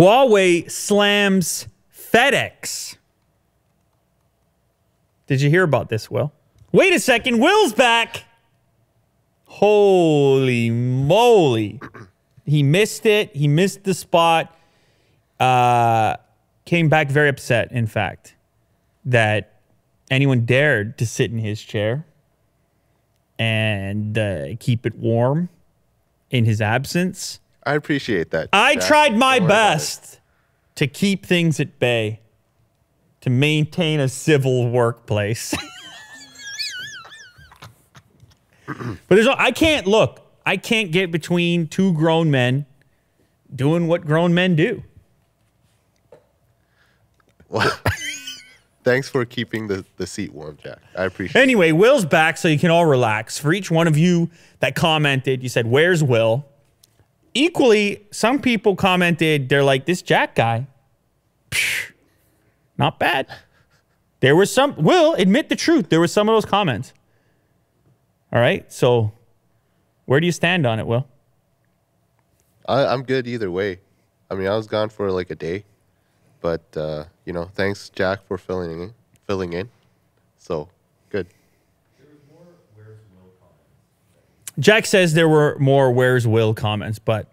Huawei slams FedEx. Did you hear about this, Will? Wait a second, Will's back. Holy moly. He missed it. He missed the spot. Uh, came back very upset, in fact, that anyone dared to sit in his chair and uh, keep it warm in his absence. I appreciate that. I Jack. tried my Don't worry about it. best to keep things at bay, to maintain a civil workplace. but there's no, I can't look. I can't get between two grown men doing what grown men do. Thanks for keeping the, the seat warm, Jack. I appreciate it. Anyway, Will's back, so you can all relax. For each one of you that commented, you said, Where's Will? Equally, some people commented, They're like, This Jack guy, psh, not bad. There was some, Will, admit the truth. There were some of those comments. All right, so where do you stand on it, Will? I, I'm good either way. I mean, I was gone for like a day, but uh, you know, thanks Jack for filling in. Filling in, so good. Jack says there were more Where's Will comments, but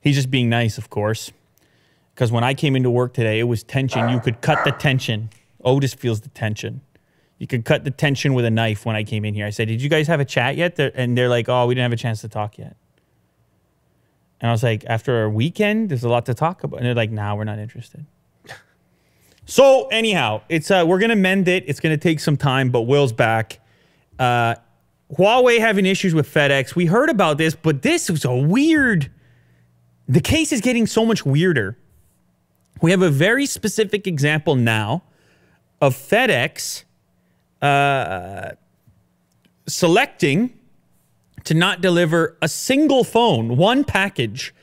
he's just being nice, of course. Because when I came into work today, it was tension. You could cut the tension. Otis feels the tension. You could cut the tension with a knife when I came in here. I said, Did you guys have a chat yet? And they're like, Oh, we didn't have a chance to talk yet. And I was like, After a weekend, there's a lot to talk about. And they're like, Nah, we're not interested. So, anyhow, it's uh, we're going to mend it. It's going to take some time, but Will's back. Uh, Huawei having issues with FedEx. We heard about this, but this was a weird. The case is getting so much weirder. We have a very specific example now of FedEx uh, selecting to not deliver a single phone, one package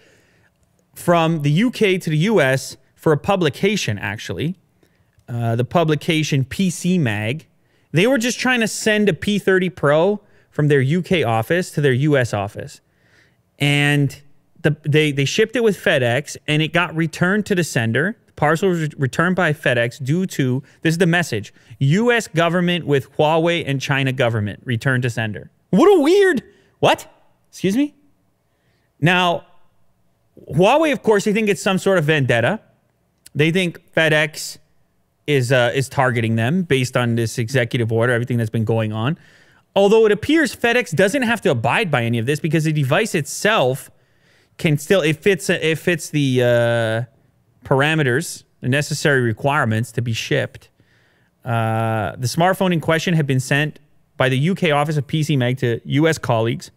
from the UK to the US for a publication, actually. Uh, the publication PC Mag. They were just trying to send a P30 Pro from their UK office to their US office. And the, they, they shipped it with FedEx and it got returned to the sender. The parcel was returned by FedEx due to this is the message US government with Huawei and China government returned to sender. What a weird, what? Excuse me? Now, Huawei, of course, they think it's some sort of vendetta. They think FedEx is uh, is targeting them based on this executive order, everything that's been going on. Although it appears FedEx doesn't have to abide by any of this because the device itself can still it fits it fits the uh, parameters, the necessary requirements to be shipped. Uh, the smartphone in question had been sent by the UK office of PC Mag to US colleagues.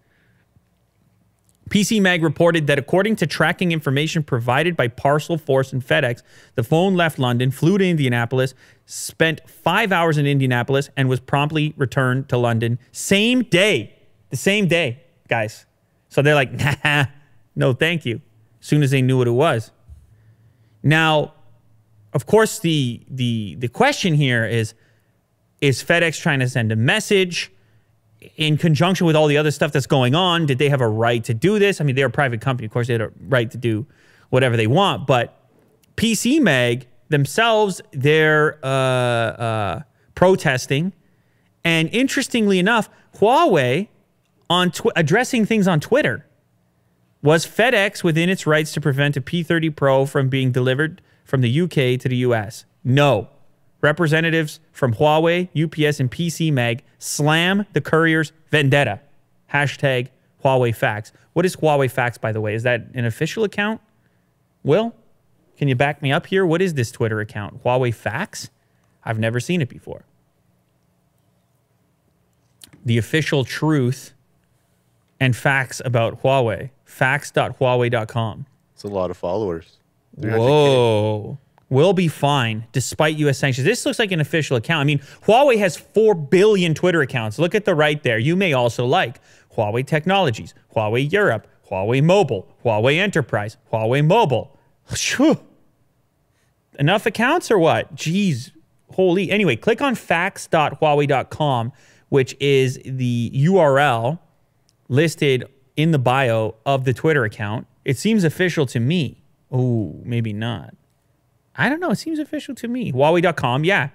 PC Mag reported that according to tracking information provided by Parcelforce and FedEx, the phone left London, flew to Indianapolis, spent five hours in Indianapolis, and was promptly returned to London same day. The same day, guys. So they're like, nah, no, thank you. As soon as they knew what it was. Now, of course, the the the question here is: Is FedEx trying to send a message? In conjunction with all the other stuff that's going on, did they have a right to do this? I mean, they're a private company. Of course, they had a right to do whatever they want. But PC Mag themselves, they're uh, uh, protesting. And interestingly enough, Huawei on tw- addressing things on Twitter was FedEx within its rights to prevent a P30 Pro from being delivered from the UK to the US? No. Representatives from Huawei, UPS, and PC Mag slam the courier's vendetta. Hashtag Huawei Facts. What is Huawei Facts, by the way? Is that an official account? Will, can you back me up here? What is this Twitter account? Huawei Facts? I've never seen it before. The official truth and facts about Huawei. Facts.huawei.com. It's a lot of followers. Whoa. Will be fine despite U.S. sanctions. This looks like an official account. I mean, Huawei has 4 billion Twitter accounts. Look at the right there. You may also like Huawei Technologies, Huawei Europe, Huawei Mobile, Huawei Enterprise, Huawei Mobile. Enough accounts or what? Jeez, holy. Anyway, click on facts.huawei.com, which is the URL listed in the bio of the Twitter account. It seems official to me. Oh, maybe not. I don't know. It seems official to me. Huawei.com, yeah.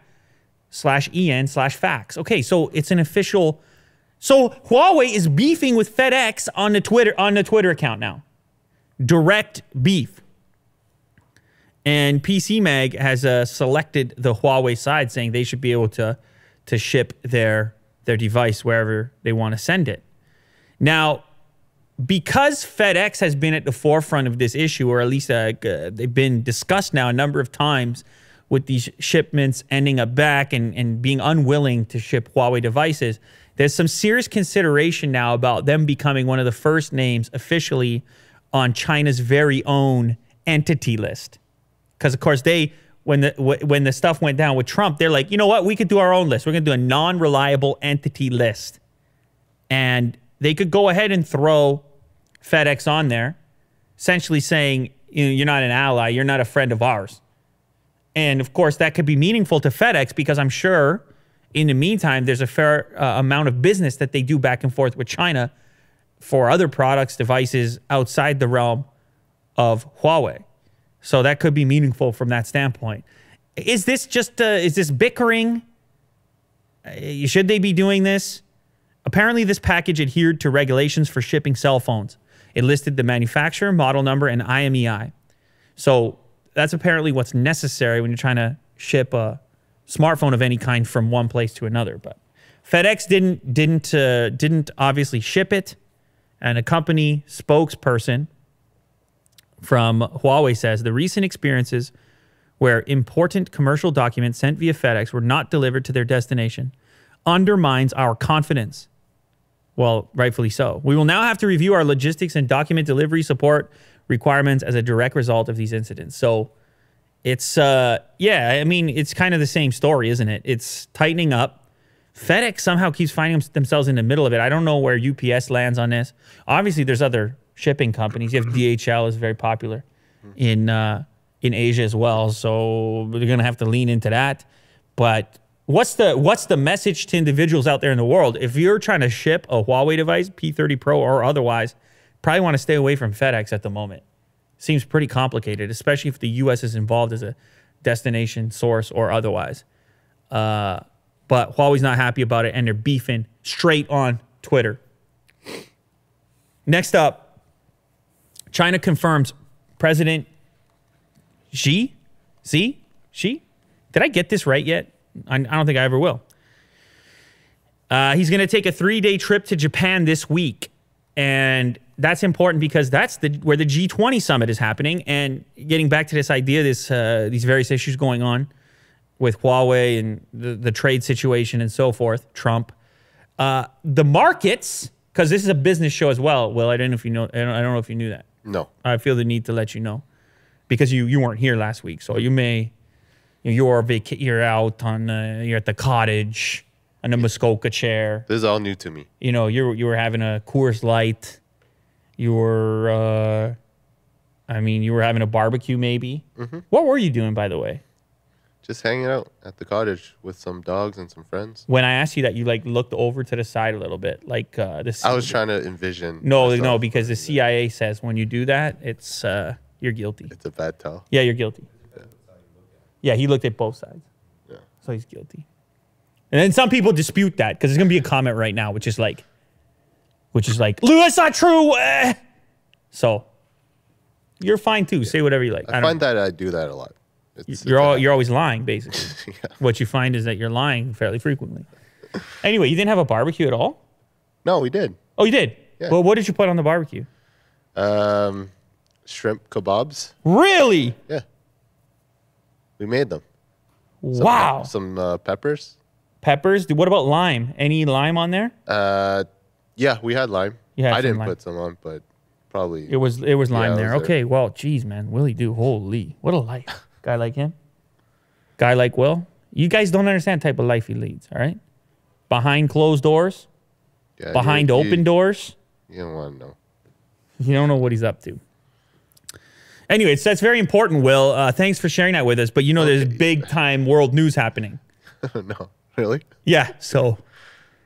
Slash en slash fax. Okay, so it's an official. So Huawei is beefing with FedEx on the Twitter on the Twitter account now. Direct beef. And PC Mag has uh, selected the Huawei side, saying they should be able to to ship their their device wherever they want to send it. Now, because FedEx has been at the forefront of this issue, or at least uh, they've been discussed now a number of times with these shipments ending up back and, and being unwilling to ship Huawei devices, there's some serious consideration now about them becoming one of the first names officially on China's very own entity list. Because, of course, they when the when the stuff went down with Trump, they're like, you know what, we could do our own list. We're going to do a non-reliable entity list, and they could go ahead and throw FedEx on there, essentially saying you know, you're not an ally, you're not a friend of ours. And of course, that could be meaningful to FedEx because I'm sure in the meantime, there's a fair uh, amount of business that they do back and forth with China for other products, devices outside the realm of Huawei. So that could be meaningful from that standpoint. Is this just uh, is this bickering? Uh, should they be doing this? Apparently, this package adhered to regulations for shipping cell phones. It listed the manufacturer, model number, and IMEI. So that's apparently what's necessary when you're trying to ship a smartphone of any kind from one place to another. But FedEx didn't didn't uh, didn't obviously ship it, and a company spokesperson from Huawei says the recent experiences where important commercial documents sent via FedEx were not delivered to their destination undermines our confidence. Well, rightfully so. We will now have to review our logistics and document delivery support requirements as a direct result of these incidents. So it's, uh, yeah, I mean, it's kind of the same story, isn't it? It's tightening up. FedEx somehow keeps finding themselves in the middle of it. I don't know where UPS lands on this. Obviously, there's other shipping companies. You have DHL is very popular in uh, in Asia as well. So they're gonna have to lean into that. But what's the what's the message to individuals out there in the world? If you're trying to ship a Huawei device, P30 Pro or otherwise, probably want to stay away from FedEx at the moment. Seems pretty complicated, especially if the U.S. is involved as a destination source or otherwise. Uh, but Huawei's not happy about it, and they're beefing straight on Twitter. Next up, China confirms President Xi, Xi, Xi. Did I get this right yet? I, I don't think I ever will. Uh, he's going to take a three-day trip to Japan this week, and that's important because that's the where the G20 summit is happening. And getting back to this idea, this uh, these various issues going on with Huawei and the, the trade situation and so forth, Trump, uh, the markets, because this is a business show as well. Well, I don't know if you know. I don't, I don't know if you knew that. No. I feel the need to let you know because you you weren't here last week, so you may you you're vac- you're out on uh, you're at the cottage on a Muskoka chair. This is all new to me. You know, you you were having a Coors Light. You were, uh, I mean, you were having a barbecue maybe. Mm-hmm. What were you doing, by the way? Just hanging out at the cottage with some dogs and some friends. When I asked you that, you like looked over to the side a little bit, like uh, this. I was trying to envision. No, myself. no, because the CIA says when you do that, it's uh, you're guilty. It's a bad tell. Yeah, you're guilty. Yeah, he looked at both sides. Yeah. So he's guilty. And then some people dispute that because there's gonna be a comment right now, which is like, which is like, Lou, that's not true. eh." So you're fine too. Say whatever you like. I, I find that I do that a lot. It's, you're it's all, you're always lying, basically. yeah. What you find is that you're lying fairly frequently. Anyway, you didn't have a barbecue at all. No, we did. Oh, you did. Yeah. Well, what did you put on the barbecue? Um, shrimp kebabs. Really? Yeah. We made them. Some wow. pep- some uh, peppers. Peppers. What about lime? Any lime on there? Uh, yeah, we had lime. Had I didn't lime. put some on, but probably. It was it was lime it there. was there. Okay, well, geez, man, Willie do holy, what a life. Guy like him, guy like Will. You guys don't understand the type of life he leads. All right, behind closed doors, yeah, behind you, open doors. You don't want to know. You don't know what he's up to. Anyways, that's very important, Will. Uh, thanks for sharing that with us. But you know, there's big time world news happening. no, really? Yeah, so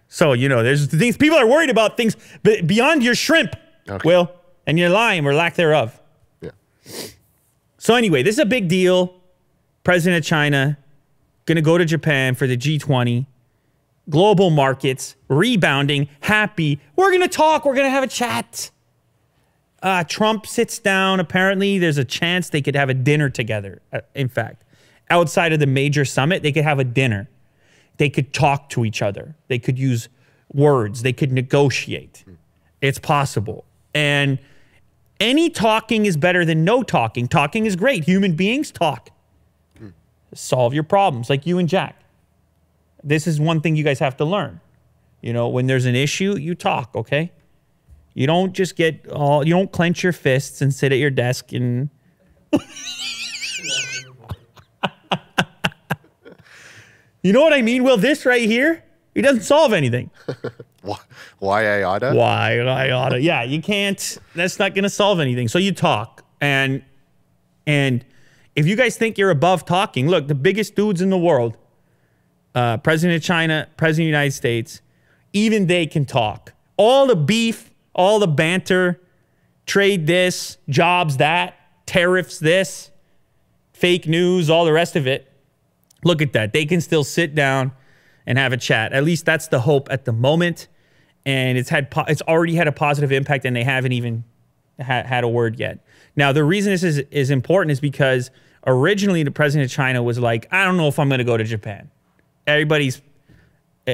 so you know, there's things people are worried about things be- beyond your shrimp, Okay. Will, and your lime or lack thereof. Yeah. So anyway, this is a big deal. President of China going to go to Japan for the G20. Global markets rebounding, happy. We're going to talk. We're going to have a chat. Uh, Trump sits down. Apparently, there's a chance they could have a dinner together. Uh, in fact, outside of the major summit, they could have a dinner. They could talk to each other. They could use words. They could negotiate. It's possible. And any talking is better than no talking. Talking is great. Human beings talk. Solve your problems, like you and Jack. This is one thing you guys have to learn. You know, when there's an issue, you talk, okay? You don't just get all, you don't clench your fists and sit at your desk and. you know what I mean? Well, this right here, it doesn't solve anything. Why, why I oughta? Why I oughta. Yeah, you can't. That's not going to solve anything. So you talk, and and if you guys think you're above talking, look, the biggest dudes in the world, uh, President of China, President of the United States, even they can talk. All the beef, all the banter, trade this, jobs that, tariffs this, fake news, all the rest of it. Look at that. They can still sit down and have a chat. At least that's the hope at the moment. And it's had it's already had a positive impact, and they haven't even ha- had a word yet. Now, the reason this is is important is because originally the president of China was like, I don't know if I'm going to go to Japan. Everybody's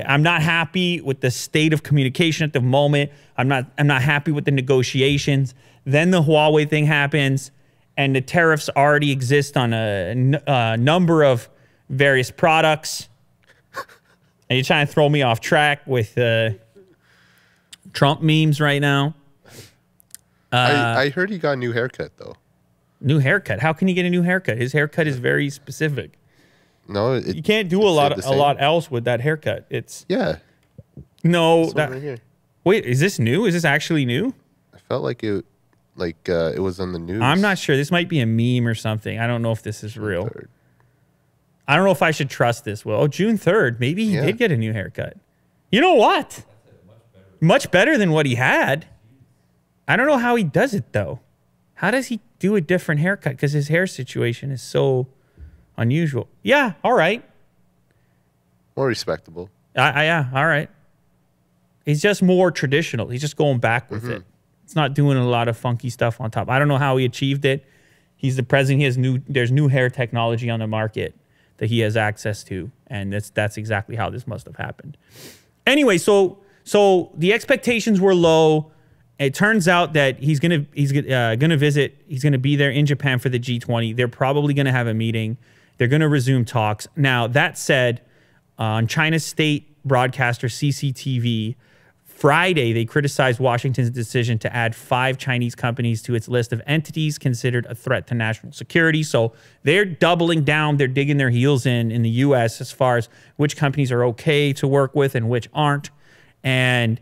I'm not happy with the state of communication at the moment. I'm not I'm not happy with the negotiations. Then the Huawei thing happens and the tariffs already exist on a number of various products. And you're trying to throw me off track with uh, Trump memes right now. I, I heard he got a new haircut though. New haircut. How can he get a new haircut? His haircut is very specific. No, it, You can't do a lot a lot else with that haircut. It's Yeah, no that, right. Wait, is this new? Is this actually new? I felt like it, like uh, it was on the news. I'm not sure. This might be a meme or something. I don't know if this is real. Third. I don't know if I should trust this. Well, oh, June 3rd. Maybe he Yeah. did get a new haircut. You know what? Much better than what he had. I don't know how he does it though. How does he do a different haircut? Because his hair situation is so unusual. Yeah, all right. More respectable. I, I, yeah, all right. He's just more traditional. He's just going back with it. It's not doing a lot of funky stuff on top. I don't know how he achieved it. He's the president. He has new. There's new hair technology on the market that he has access to, and that's that's exactly how this must have happened. Anyway, so so the expectations were low. It turns out that he's gonna he's uh, gonna visit. He's gonna be there in Japan for the G20. They're probably gonna have a meeting. They're gonna resume talks. Now that said, on China's state broadcaster CCTV, Friday they criticized Washington's decision to add five Chinese companies to its list of entities considered a threat to national security. So they're doubling down. They're digging their heels in in the U.S. as far as which companies are okay to work with and which aren't. And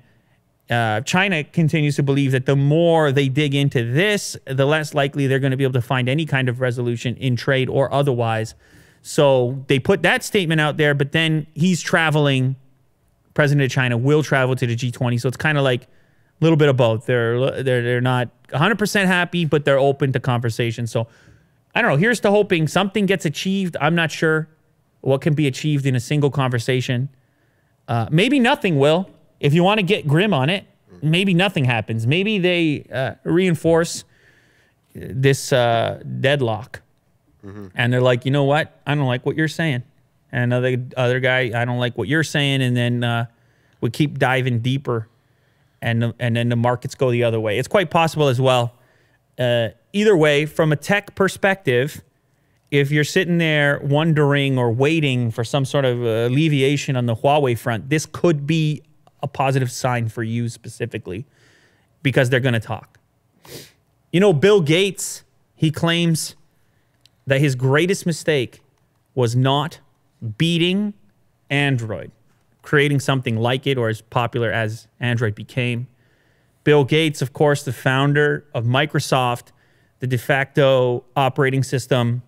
uh, China continues to believe that the more they dig into this, the less likely they're going to be able to find any kind of resolution in trade or otherwise. So they put that statement out there, but then he's traveling. President of China will travel to the G20, so it's kind of like a little bit of both. They're they're they're not 100% happy, but they're open to conversation. So I don't know. Here's to hoping something gets achieved. I'm not sure what can be achieved in a single conversation. Uh, maybe nothing will. If you want to get grim on it, maybe nothing happens. Maybe they uh, reinforce this uh, deadlock, and they're like, you know what? I don't like what you're saying, and other other guy, I don't like what you're saying, and then uh, we keep diving deeper, and and then the markets go the other way. It's quite possible as well. Uh, either way, from a tech perspective, if you're sitting there wondering or waiting for some sort of uh, alleviation on the Huawei front, this could be a positive sign for you specifically because they're going to talk. You know, Bill Gates, he claims that his greatest mistake was not beating Android, creating something like it or as popular as Android became. Bill Gates, of course, the founder of Microsoft, the de facto operating system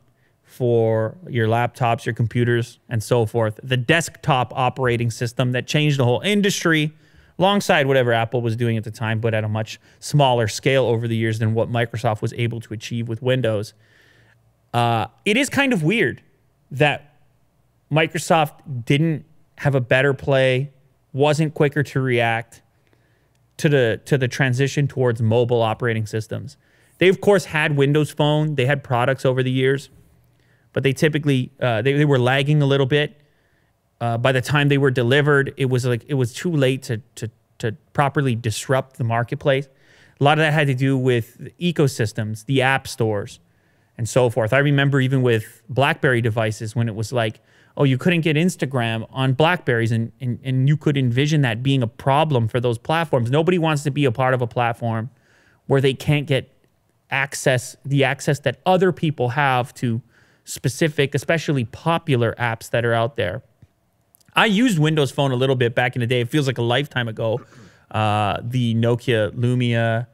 for your laptops, your computers, and so forth. The desktop operating system that changed the whole industry alongside whatever Apple was doing at the time, but at a much smaller scale over the years than what Microsoft was able to achieve with Windows. Uh, it is kind of weird that Microsoft didn't have a better play, wasn't quicker to react to the to the transition towards mobile operating systems. They of course had Windows Phone, they had products over the years, but they typically uh, they, they were lagging a little bit. Uh, by the time they were delivered, it was like it was too late to to to properly disrupt the marketplace. A lot of that had to do with ecosystems, the app stores, and so forth. I remember even with BlackBerry devices when it was like, oh, you couldn't get Instagram on Blackberries, and, and, and you could envision that being a problem for those platforms. Nobody wants to be a part of a platform where they can't get access, the access that other people have to specific, especially popular apps that are out there. I used Windows Phone a little bit back in the day. It feels like a lifetime ago. Uh, the Nokia Lumia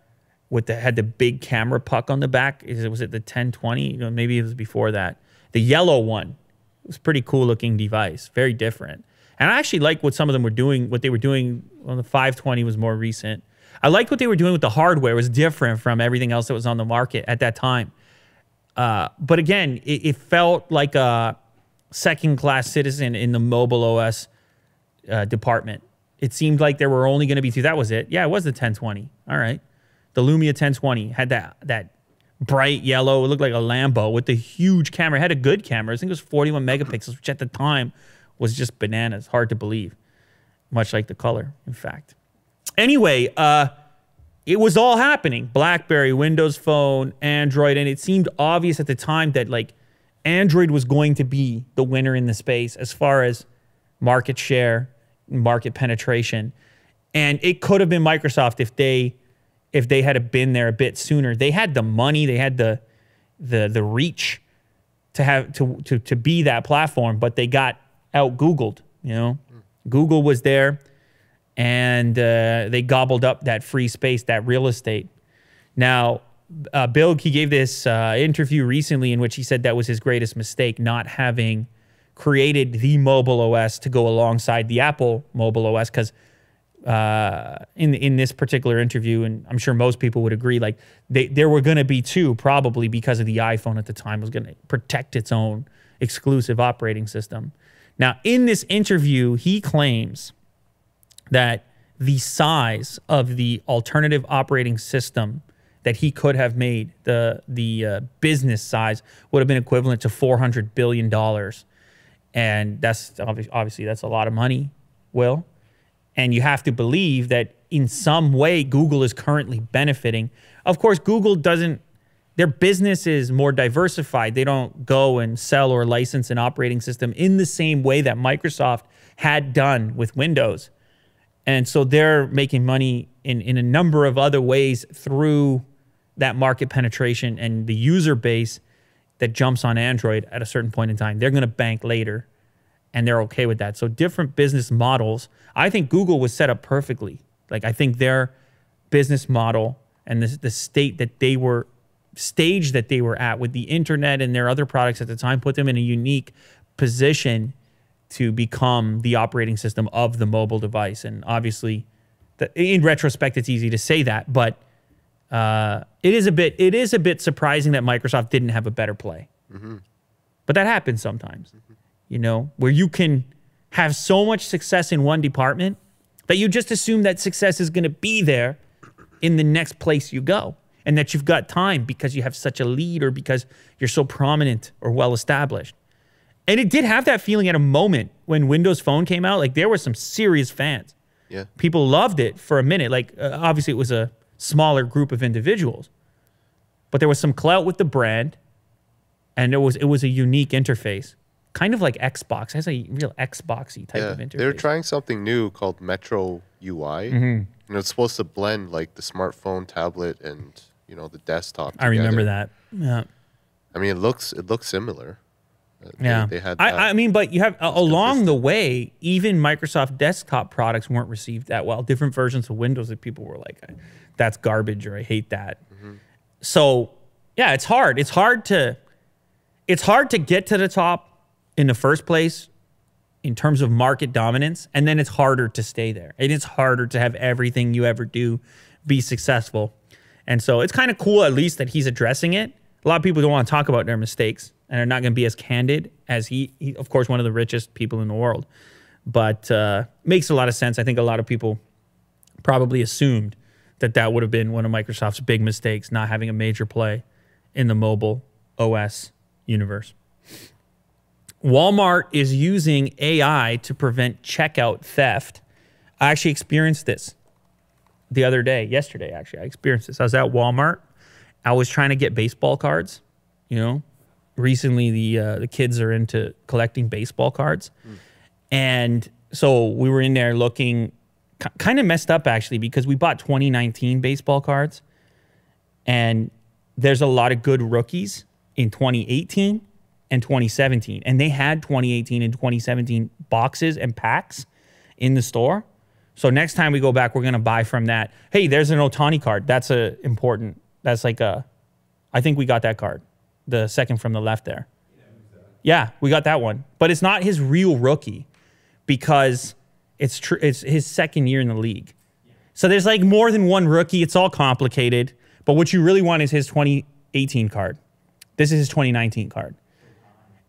with the had the big camera puck on the back. Is it was it the 1020? You know, maybe it was before that. The yellow one it was a pretty cool looking device, very different. And I actually like what some of them were doing. What they were doing on the 520 was more recent. I liked what they were doing with the hardware. It was different from everything else that was on the market at that time. Uh, but again, it, it, felt like a second class citizen in the mobile OS uh, department. It seemed like there were only going to be two. That was it. Yeah, it was the 1020. All right. The Lumia 1020 had that that bright yellow. It looked like a Lambo with the huge camera. It had a good camera. I think it was 41 megapixels, which at the time was just bananas. Hard to believe. Much like the color, in fact. Anyway, uh, it was all happening. BlackBerry, Windows Phone, Android, and it seemed obvious at the time that like Android was going to be the winner in the space as far as market share, market penetration. And it could have been Microsoft if they if they had been there a bit sooner. They had the money, they had the the the reach to have to to to be that platform, but they got out Googled. You know, mm. Google was there, and uh, they gobbled up that free space, that real estate. Now, uh, Bill he gave this uh, interview recently in which he said that was his greatest mistake, not having created the mobile OS to go alongside the Apple mobile OS because uh, in in this particular interview, and I'm sure most people would agree, like they, there were going to be two, probably because of the iPhone at the time was going to protect its own exclusive operating system. Now, in this interview, he claims that the size of the alternative operating system that he could have made, the the uh, business size, would have been equivalent to 400 billion dollars, and that's obviously that's a lot of money. Will and you have to believe that in some way Google is currently benefiting. Of course, Google doesn't, their business is more diversified. They don't go and sell or license an operating system in the same way that Microsoft had done with Windows. And so they're making money in, in a number of other ways through that market penetration and the user base that jumps on Android at a certain point in time. They're going to bank later and they're okay with that. So different business models. I think Google was set up perfectly. Like I think their business model and the, the state that they were stage that they were at with the internet and their other products at the time put them in a unique position to become the operating system of the mobile device. And obviously, the, in retrospect, it's easy to say that, but uh, it is a bit it is a bit surprising that Microsoft didn't have a better play. Mm-hmm. But that happens sometimes. Mm-hmm you know, where you can have so much success in one department that you just assume that success is going to be there in the next place you go and that you've got time because you have such a lead or because you're so prominent or well established. And it did have that feeling at a moment when Windows Phone came out. Like there were some serious fans. Yeah. People loved it for a minute. Like uh, obviously it was a smaller group of individuals, but there was some clout with the brand, and it was it was a unique interface kind of like Xbox. It has a real Xboxy type yeah, of interface. They're trying something new called Metro UI, mm-hmm. and it's supposed to blend like the smartphone, tablet, and you know the desktop. Together. I remember that. Yeah. I mean, it looks it looks similar. Yeah, they, they had. I, I, mean, but you have uh, along the way, even Microsoft desktop products weren't received that well. Different versions of Windows that people were like, "That's garbage," or "I hate that." Mm-hmm. So, yeah, it's hard. It's hard to, it's hard to get to the top in the first place in terms of market dominance, and then it's harder to stay there. And it's harder to have everything you ever do be successful. And so it's kind of cool, at least, that he's addressing it. a lot of people don't want to talk about their mistakes and are not going to be as candid as he, he, of course, one of the richest people in the world. But uh, makes a lot of sense. I think a lot of people probably assumed that that would have been one of Microsoft's big mistakes, not having a major play in the mobile OS universe. Walmart is using AI to prevent checkout theft. I actually experienced this the other day, yesterday, actually. I experienced this. I was at Walmart. I was trying to get baseball cards. You know, recently the uh, the kids are into collecting baseball cards, mm. and so we were in there looking, kind of messed up actually because we bought 2019 baseball cards, and there's a lot of good rookies in 2018 and 2017, and they had 2018 and 2017 boxes and packs in the store. So next time we go back, we're gonna buy from that. Hey, there's an Ohtani card. That's a important. That's like a. I think we got that card, the second from the left there. Yeah, we got that one, but it's not his real rookie, because it's true. It's his second year in the league. So there's like more than one rookie. It's all complicated. But what you really want is his 2018 card. This is his 2019 card.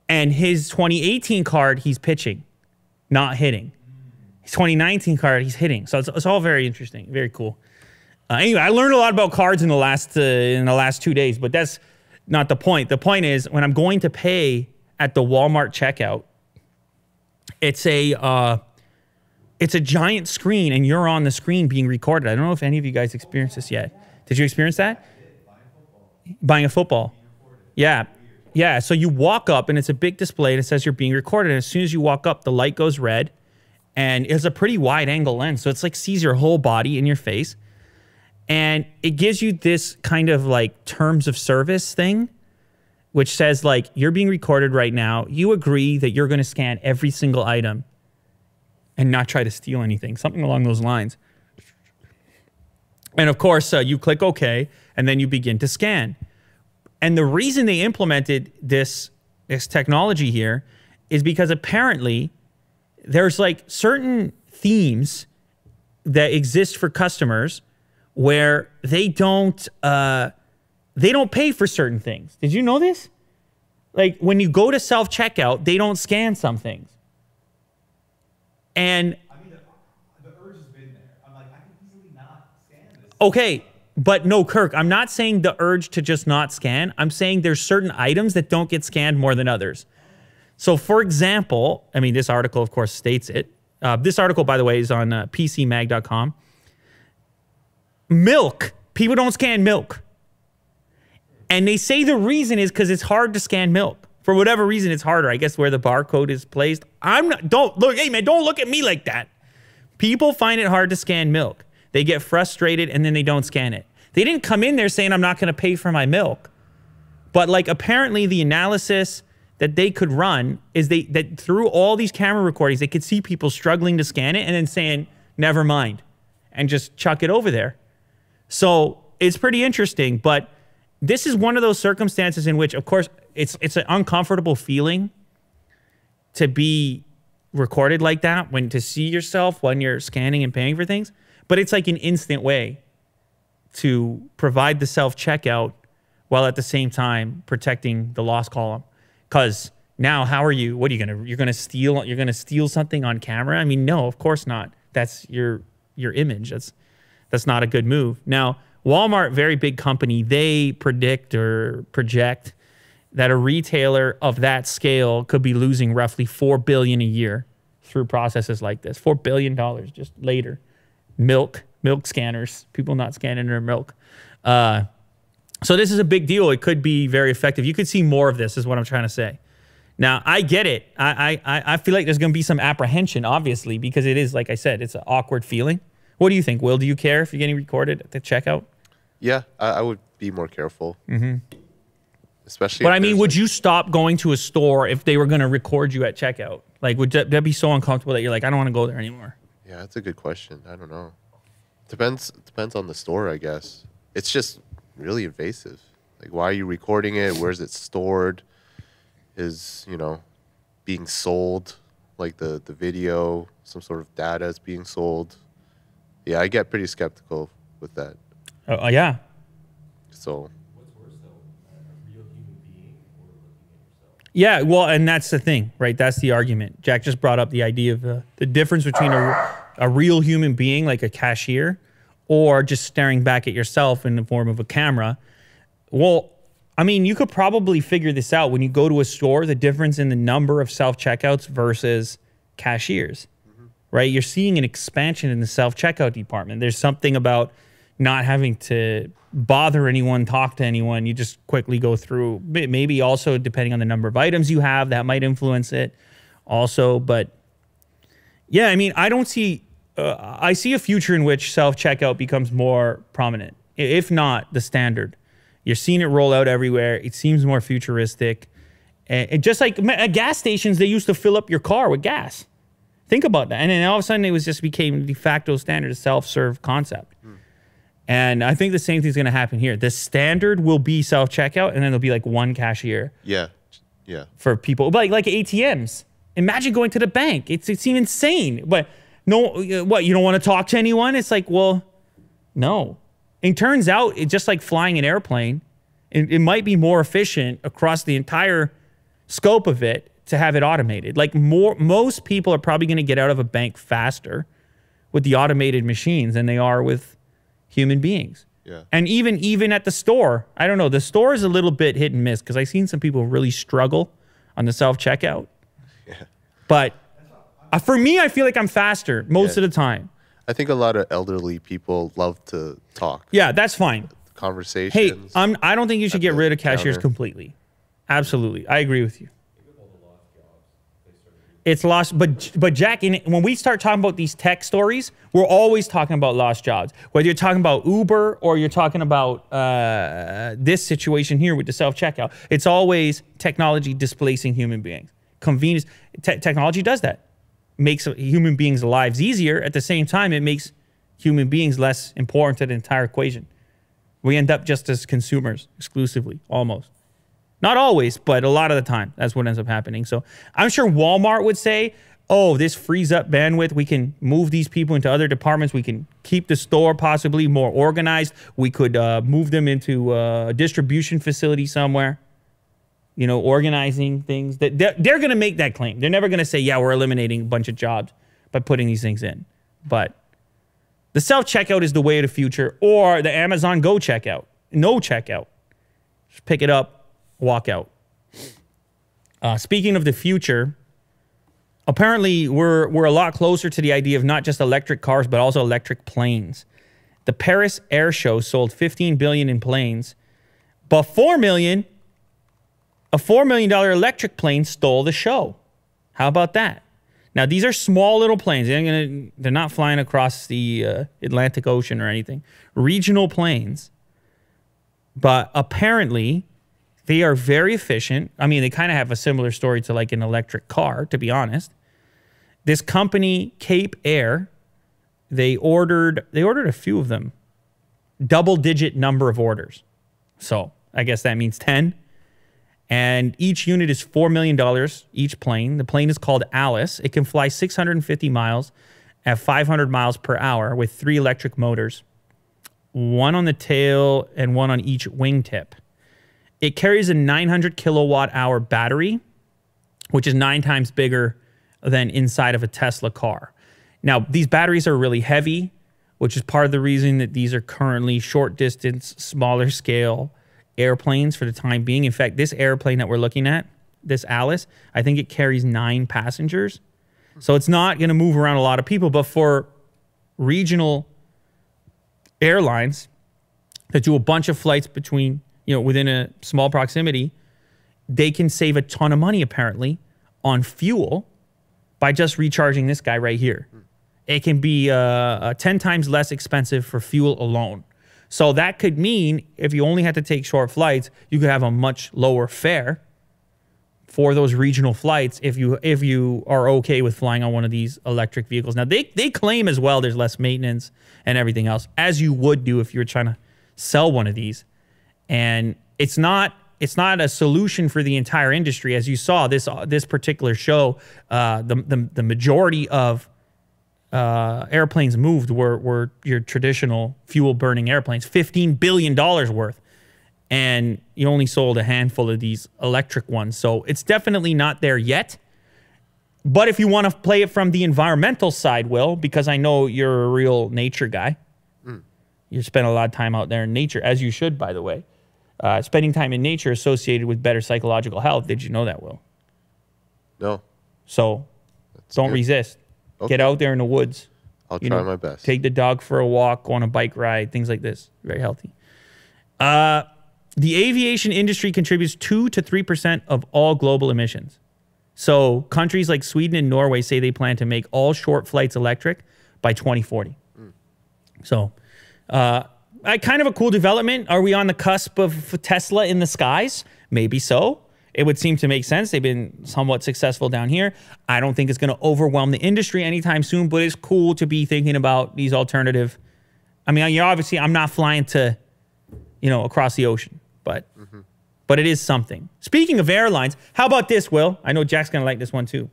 And his 2018 card, he's pitching, not hitting. His 2019 card, he's hitting. So it's, it's all very interesting, very cool. Uh, anyway, I learned a lot about cards in the last uh, in the last two days, but that's not the point. The point is when I'm going to pay at the Walmart checkout, it's a uh, it's a giant screen, and you're on the screen being recorded. I don't know if any of you guys experienced this yet. Did you experience that? Buying a football. Yeah. Yeah. So you walk up, and it's a big display, and it says you're being recorded. And as soon as you walk up, the light goes red and it's a pretty wide angle lens. So it's like sees your whole body in your face. And it gives you this kind of like terms of service thing, which says like you're being recorded right now. You agree that you're going to scan every single item and not try to steal anything, something along those lines. And of course, uh, you click OK, and then you begin to scan. And the reason they implemented this this technology here is because apparently there's like certain themes that exist for customers where they don't uh, they don't pay for certain things. Did you know this? Like when you go to self checkout, they don't scan some things. And I mean, the, the urge has been there. I'm like, I can easily not scan this. Okay, but no, Kirk, I'm not saying the urge to just not scan. I'm saying there's certain items that don't get scanned more than others. So, for example, I mean, this article, of course, states it. Uh, this article, by the way, is on uh, PCMag.com. Milk. People don't scan milk. And they say the reason is because it's hard to scan milk. For whatever reason, it's harder. I guess where the barcode is placed. I'm not, don't look, hey man, don't look at me like that. People find it hard to scan milk. They get frustrated and then they don't scan it. They didn't come in there saying, I'm not going to pay for my milk. But like apparently the analysis that they could run is they that through all these camera recordings they could see people struggling to scan it and then saying never mind and just chuck it over there so it's pretty interesting but this is one of those circumstances in which of course it's it's an uncomfortable feeling to be recorded like that when to see yourself when you're scanning and paying for things but it's like an instant way to provide the self checkout while at the same time protecting the loss column because now, how are you? What are you gonna? You're gonna steal? You're gonna steal something on camera? I mean, no, of course not. That's your your image. That's that's not a good move. Now, Walmart, very big company, they predict or project that a retailer of that scale could be losing roughly four billion a year through processes like this. Four billion dollars just later. Milk, milk scanners, people not scanning their milk. Uh, so this is a big deal. It could be very effective. You could see more of this, is what I'm trying to say. Now I get it. I I I feel like there's going to be some apprehension, obviously, because it is like I said, it's an awkward feeling. What do you think, Will? Do you care if you're getting recorded at the checkout? Yeah, I, I would be more careful. Mm-hmm. Especially. But I mean, would like, you stop going to a store if they were going to record you at checkout? Like, would that, that be so uncomfortable that you're like, I don't want to go there anymore? Yeah, that's a good question. I don't know. Depends depends on the store, I guess. It's just really invasive. Like, why are you recording it? Where's it stored? Is you know being sold? Like the the video, some sort of data is being sold. Yeah, I get pretty skeptical with that. Uh, uh yeah. So. What's worse though, Yeah, well, and that's the thing, right? That's the argument. Jack just brought up the idea of uh, the difference between a, a real human being, like a cashier, or just staring back at yourself in the form of a camera. Well, I mean, you could probably figure this out when you go to a store, the difference in the number of self checkouts versus cashiers, right? You're seeing an expansion in the self checkout department. There's something about not having to bother anyone, talk to anyone. You just quickly go through. Maybe also depending on the number of items you have, that might influence it also. But yeah, I mean, I don't see. Uh, I see a future in which self checkout becomes more prominent, if not the standard. You're seeing it roll out everywhere. It seems more futuristic, and, just like gas stations, they used to fill up your car with gas. Think about that, and then all of a sudden, it was just became de facto standard, self serve concept. And I think the same thing's going to happen here. The standard will be self checkout, and then there'll be like one cashier Yeah. Yeah. for people like like ATMs. Imagine going to the bank. It's it seems insane. But no, uh, what you don't want to talk to anyone? It's like well, no. It turns out it's just like flying an airplane. It, it might be more efficient across the entire scope of it to have it automated. Like more, most people are probably going to get out of a bank faster with the automated machines than they are with human beings. Yeah. And even even at the store, I don't know. The store is a little bit hit and miss because I've seen some people really struggle on the self checkout. Yeah. But uh, for me, I feel like I'm faster most Yeah. of the time. I think a lot of elderly people love to talk. Yeah, that's fine. Conversations. Hey, I'm. I don't think you should get rid of cashiers counter. completely. Absolutely, I agree with you. It's lost, but but Jack, in, when we start talking about these tech stories, we're always talking about lost jobs. Whether you're talking about Uber or you're talking about uh, this situation here with the self checkout, it's always technology displacing human beings. Convenience, te- technology does that, makes human beings' lives easier. At the same time, it makes human beings less important to the entire equation. We end up just as consumers exclusively, almost. Not always, but a lot of the time, that's what ends up happening. So I'm sure Walmart would say, oh, this frees up bandwidth. We can move these people into other departments. We can keep the store possibly more organized. We could uh, move them into uh, a distribution facility somewhere, you know, organizing things. That They're, they're going to make that claim. They're never going to say, yeah, we're eliminating a bunch of jobs by putting these things in. But the self checkout is the way of the future, or the Amazon Go checkout, no checkout. Just pick it up, walk out. Uh, speaking of the future, apparently we're we're a lot closer to the idea of not just electric cars but also electric planes. The Paris Air Show sold 15 billion in planes, but 4 million a 4 million dollar electric plane stole the show. How about that? Now these are small little planes. They're, gonna, they're not flying across the uh, Atlantic Ocean or anything. Regional planes. But apparently they are very efficient. I mean, they kind of have a similar story to like an electric car, to be honest. This company, Cape Air, they ordered they ordered a few of them. Double digit number of orders. So I guess that means 10. And each unit is $4 million each plane. The plane is called Alice. It can fly 650 miles at 500 miles per hour with three electric motors, one on the tail and one on each wingtip. It carries a 900 kilowatt hour battery, which is nine times bigger than inside of a Tesla car. Now, these batteries are really heavy, which is part of the reason that these are currently short distance, smaller scale airplanes for the time being. In fact, this airplane that we're looking at, this Alice, I think it carries nine passengers. So it's not going to move around a lot of people, but for regional airlines that do a bunch of flights between, you know, within a small proximity, they can save a ton of money apparently on fuel by just recharging this guy right here. It can be uh, uh, 10 times less expensive for fuel alone. So that could mean if you only had to take short flights, you could have a much lower fare for those regional flights if you if you are okay with flying on one of these electric vehicles. Now they they claim as well there's less maintenance and everything else as you would do if you were trying to sell one of these. And it's not it's not a solution for the entire industry as you saw this uh, this particular show uh, the, the the majority of uh, airplanes moved were were your traditional fuel burning airplanes, fifteen billion dollars worth, and you only sold a handful of these electric ones. So it's definitely not there yet. But if you want to play it from the environmental side, Will, because I know you're a real nature guy, you spend a lot of time out there in nature, as you should, by the way. Uh, spending time in nature associated with better psychological health. Did you know that, Will? No, So don't good. resist. Okay. Get out there in the woods. I'll You try know, my best. Take the dog for a walk, go on a bike ride, things like this. Very healthy. Uh, the aviation industry contributes 2 to 3% of all global emissions. So countries like Sweden and Norway say they plan to make all short flights electric by 2040. So, uh, I kind of a cool development. Are we on the cusp of Tesla in the skies? Maybe so. It would seem to make sense. They've been somewhat successful down here. I don't think it's going to overwhelm the industry anytime soon, but it's cool to be thinking about these alternative. I mean, you obviously, I'm not flying to, you know, across the ocean, but mm-hmm. but it is something. Speaking of airlines, how about this, Will? I know Jack's gonna like this one too.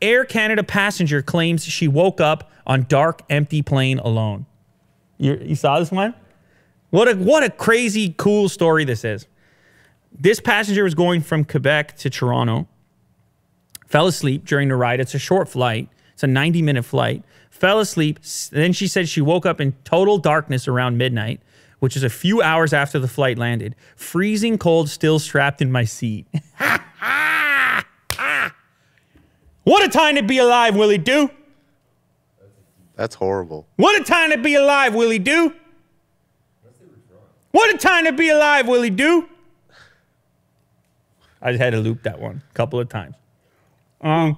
Air Canada passenger claims she woke up on dark, empty plane alone. You, you saw this one? What a what a crazy cool story this is. This passenger was going from Quebec to Toronto. Fell asleep during the ride. It's a short flight. It's a 90 minute flight. Fell asleep. Then she said she woke up in total darkness around midnight, which is a few hours after the flight landed. Freezing cold, still strapped in my seat. what a time to be alive, Willie Do. That's horrible. What a time to be alive, Willie Do. What a time to be alive, Willie Do. I just had to loop that one a couple of times. Um,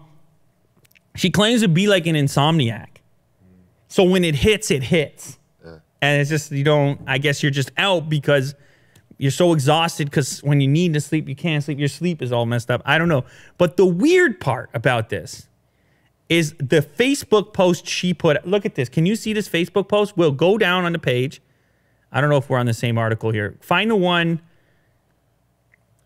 she claims to be like an insomniac. So when it hits, it hits. And it's just, you don't, I guess you're just out because you're so exhausted because when you need to sleep, you can't sleep. Your sleep is all messed up. I don't know. But the weird part about this is the Facebook post she put. Look at this. Can you see this Facebook post? We'll go down on the page. I don't know if we're on the same article here. Find the one.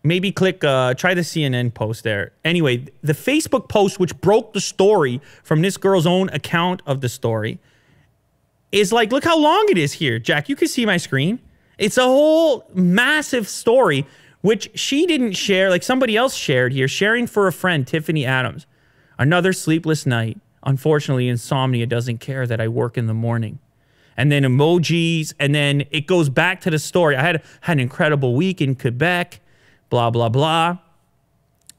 Maybe click, uh, try the CNN post there. Anyway, the Facebook post, which broke the story from this girl's own account of the story, is like, look how long it is here. Jack, you can see my screen. It's a whole massive story, which she didn't share, like somebody else shared here, sharing for a friend, Tiffany Adams. Another sleepless night. Unfortunately, insomnia doesn't care that I work in the morning. And then emojis, and then it goes back to the story. I had, had an incredible week in Quebec, blah, blah, blah.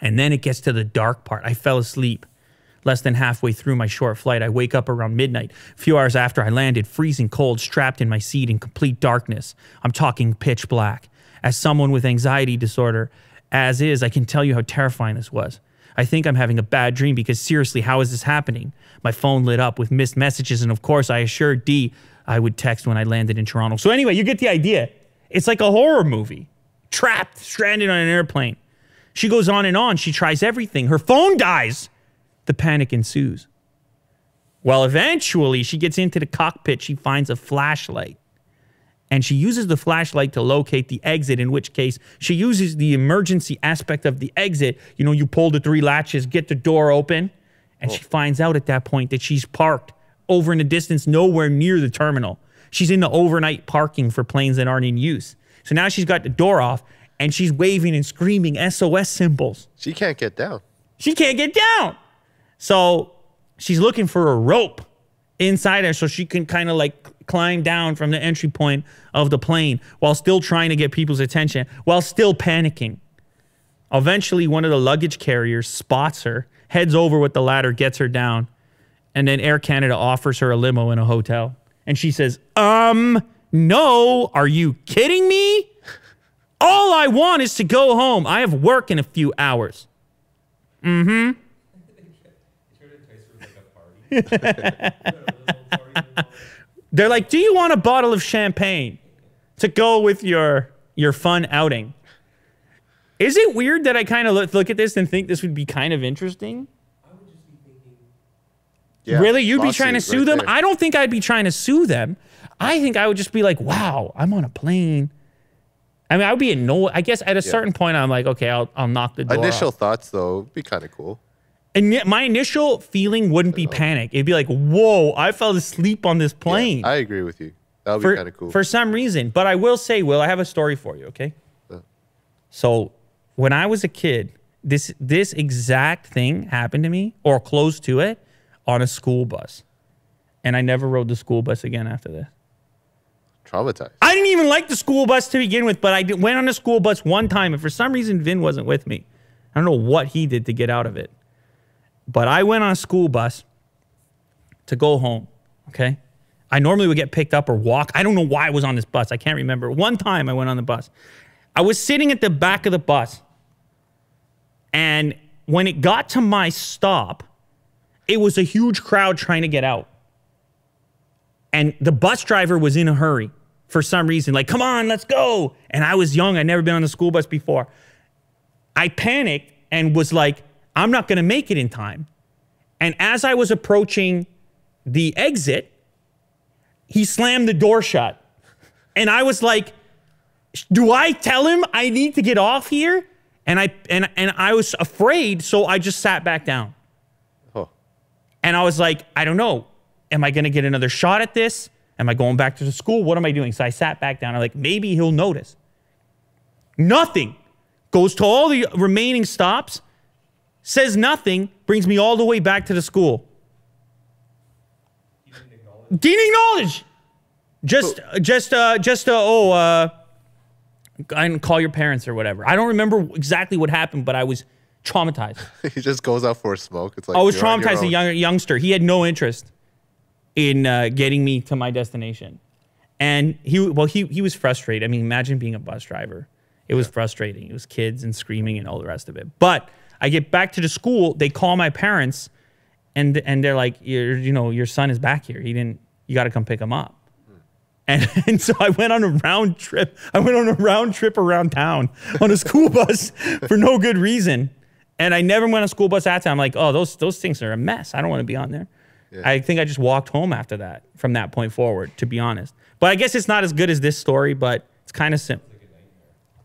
And then it gets to the dark part. I fell asleep. Less than halfway through my short flight, I wake up around midnight. A few hours after I landed, freezing cold, strapped in my seat in complete darkness. I'm talking pitch black. As someone with anxiety disorder, as is, I can tell you how terrifying this was. I think I'm having a bad dream because seriously, how is this happening? My phone lit up with missed messages, and of course, I assured D I would text when I landed in Toronto. So, anyway, you get the idea. It's like a horror movie trapped, stranded on an airplane. She goes on and on. She tries everything. Her phone dies. The panic ensues. Well, eventually, she gets into the cockpit. She finds a flashlight. And she uses the flashlight to locate the exit, in which case she uses the emergency aspect of the exit. You know, you pull the three latches, get the door open, and she finds out at that point that she's parked over in the distance, nowhere near the terminal. She's in the overnight parking for planes that aren't in use. So now she's got the door off and she's waving and screaming SOS symbols. She can't get down. She can't get down. So she's looking for a rope inside her so she can kind of like climb down from the entry point of the plane while still trying to get people's attention, while still panicking. Eventually, one of the luggage carriers spots her, heads over with the ladder, gets her down, and then Air Canada offers her a limo in a hotel. And she says, Um, no, are you kidding me? All I want is to go home. I have work in a few hours. Mm hmm. They're like, "Do you want a bottle of champagne to go with your your fun outing?" Is it weird that I kind of look, look at this and think this would be kind of interesting? Yeah, really? You'd be trying to sue right them? there. I don't think I'd be trying to sue them. I think I would just be like, "Wow, I'm on a plane." I mean, I would be annoyed. I guess at a certain point, I'm like, "Okay, I'll I'll knock the door." Initial off. thoughts though would be kind of cool. And my initial feeling wouldn't be panic. It'd be like, "Whoa, I fell asleep on this plane." I agree with you. That would for, be kind of cool. for some reason. But I will say, Will, I have a story for you, okay? Uh. So when I was a kid, this this exact thing happened to me or close to it on a school bus. And I never rode the school bus again after this. Traumatized. I didn't even like the school bus to begin with, but I did, went on a school bus one time, and for some reason, Vin wasn't with me. I don't know what he did to get out of it, but I went on a school bus to go home. Okay. I normally would get picked up or walk. I don't know why I was on this bus. I can't remember. One time I went on the bus. I was sitting at the back of the bus, and when it got to my stop, it was a huge crowd trying to get out. And the bus driver was in a hurry for some reason, like, come on, let's go. And I was young, I'd never been on a school bus before. I panicked and was like, I'm not gonna make it in time. And as I was approaching the exit, he slammed the door shut. And I was like, do I tell him I need to get off here? And I and and I was afraid, so I just sat back down. And I was like, I don't know. Am I going to get another shot at this? Am I going back to the school? What am I doing? So I sat back down. I'm like, maybe he'll notice. Nothing. Goes to all the remaining stops, says nothing, brings me all the way back to the school. Didn't acknowledge. Just, just, uh, just, uh, oh, uh, and call your parents or whatever. I don't remember exactly what happened, but I was traumatized. he just goes out for a smoke. It's like I was you're on your traumatized as a young, youngster. He had no interest in uh, getting me to my destination, and he well he he was frustrated. I mean, imagine being a bus driver. It was frustrating. It was kids and screaming and all the rest of it. But I get back to the school. They call my parents, and and they're like, "Your you know your son is back here. He didn't. You got to come pick him up." And, and so I went on a round trip. I went on a round trip around town on a school bus for no good reason. And I never went on a school bus after. I'm like, oh, those those things are a mess. I don't want to be on there. I think I just walked home after that, from that point forward, to be honest. But I guess it's not as good as this story, but it's kind of sim-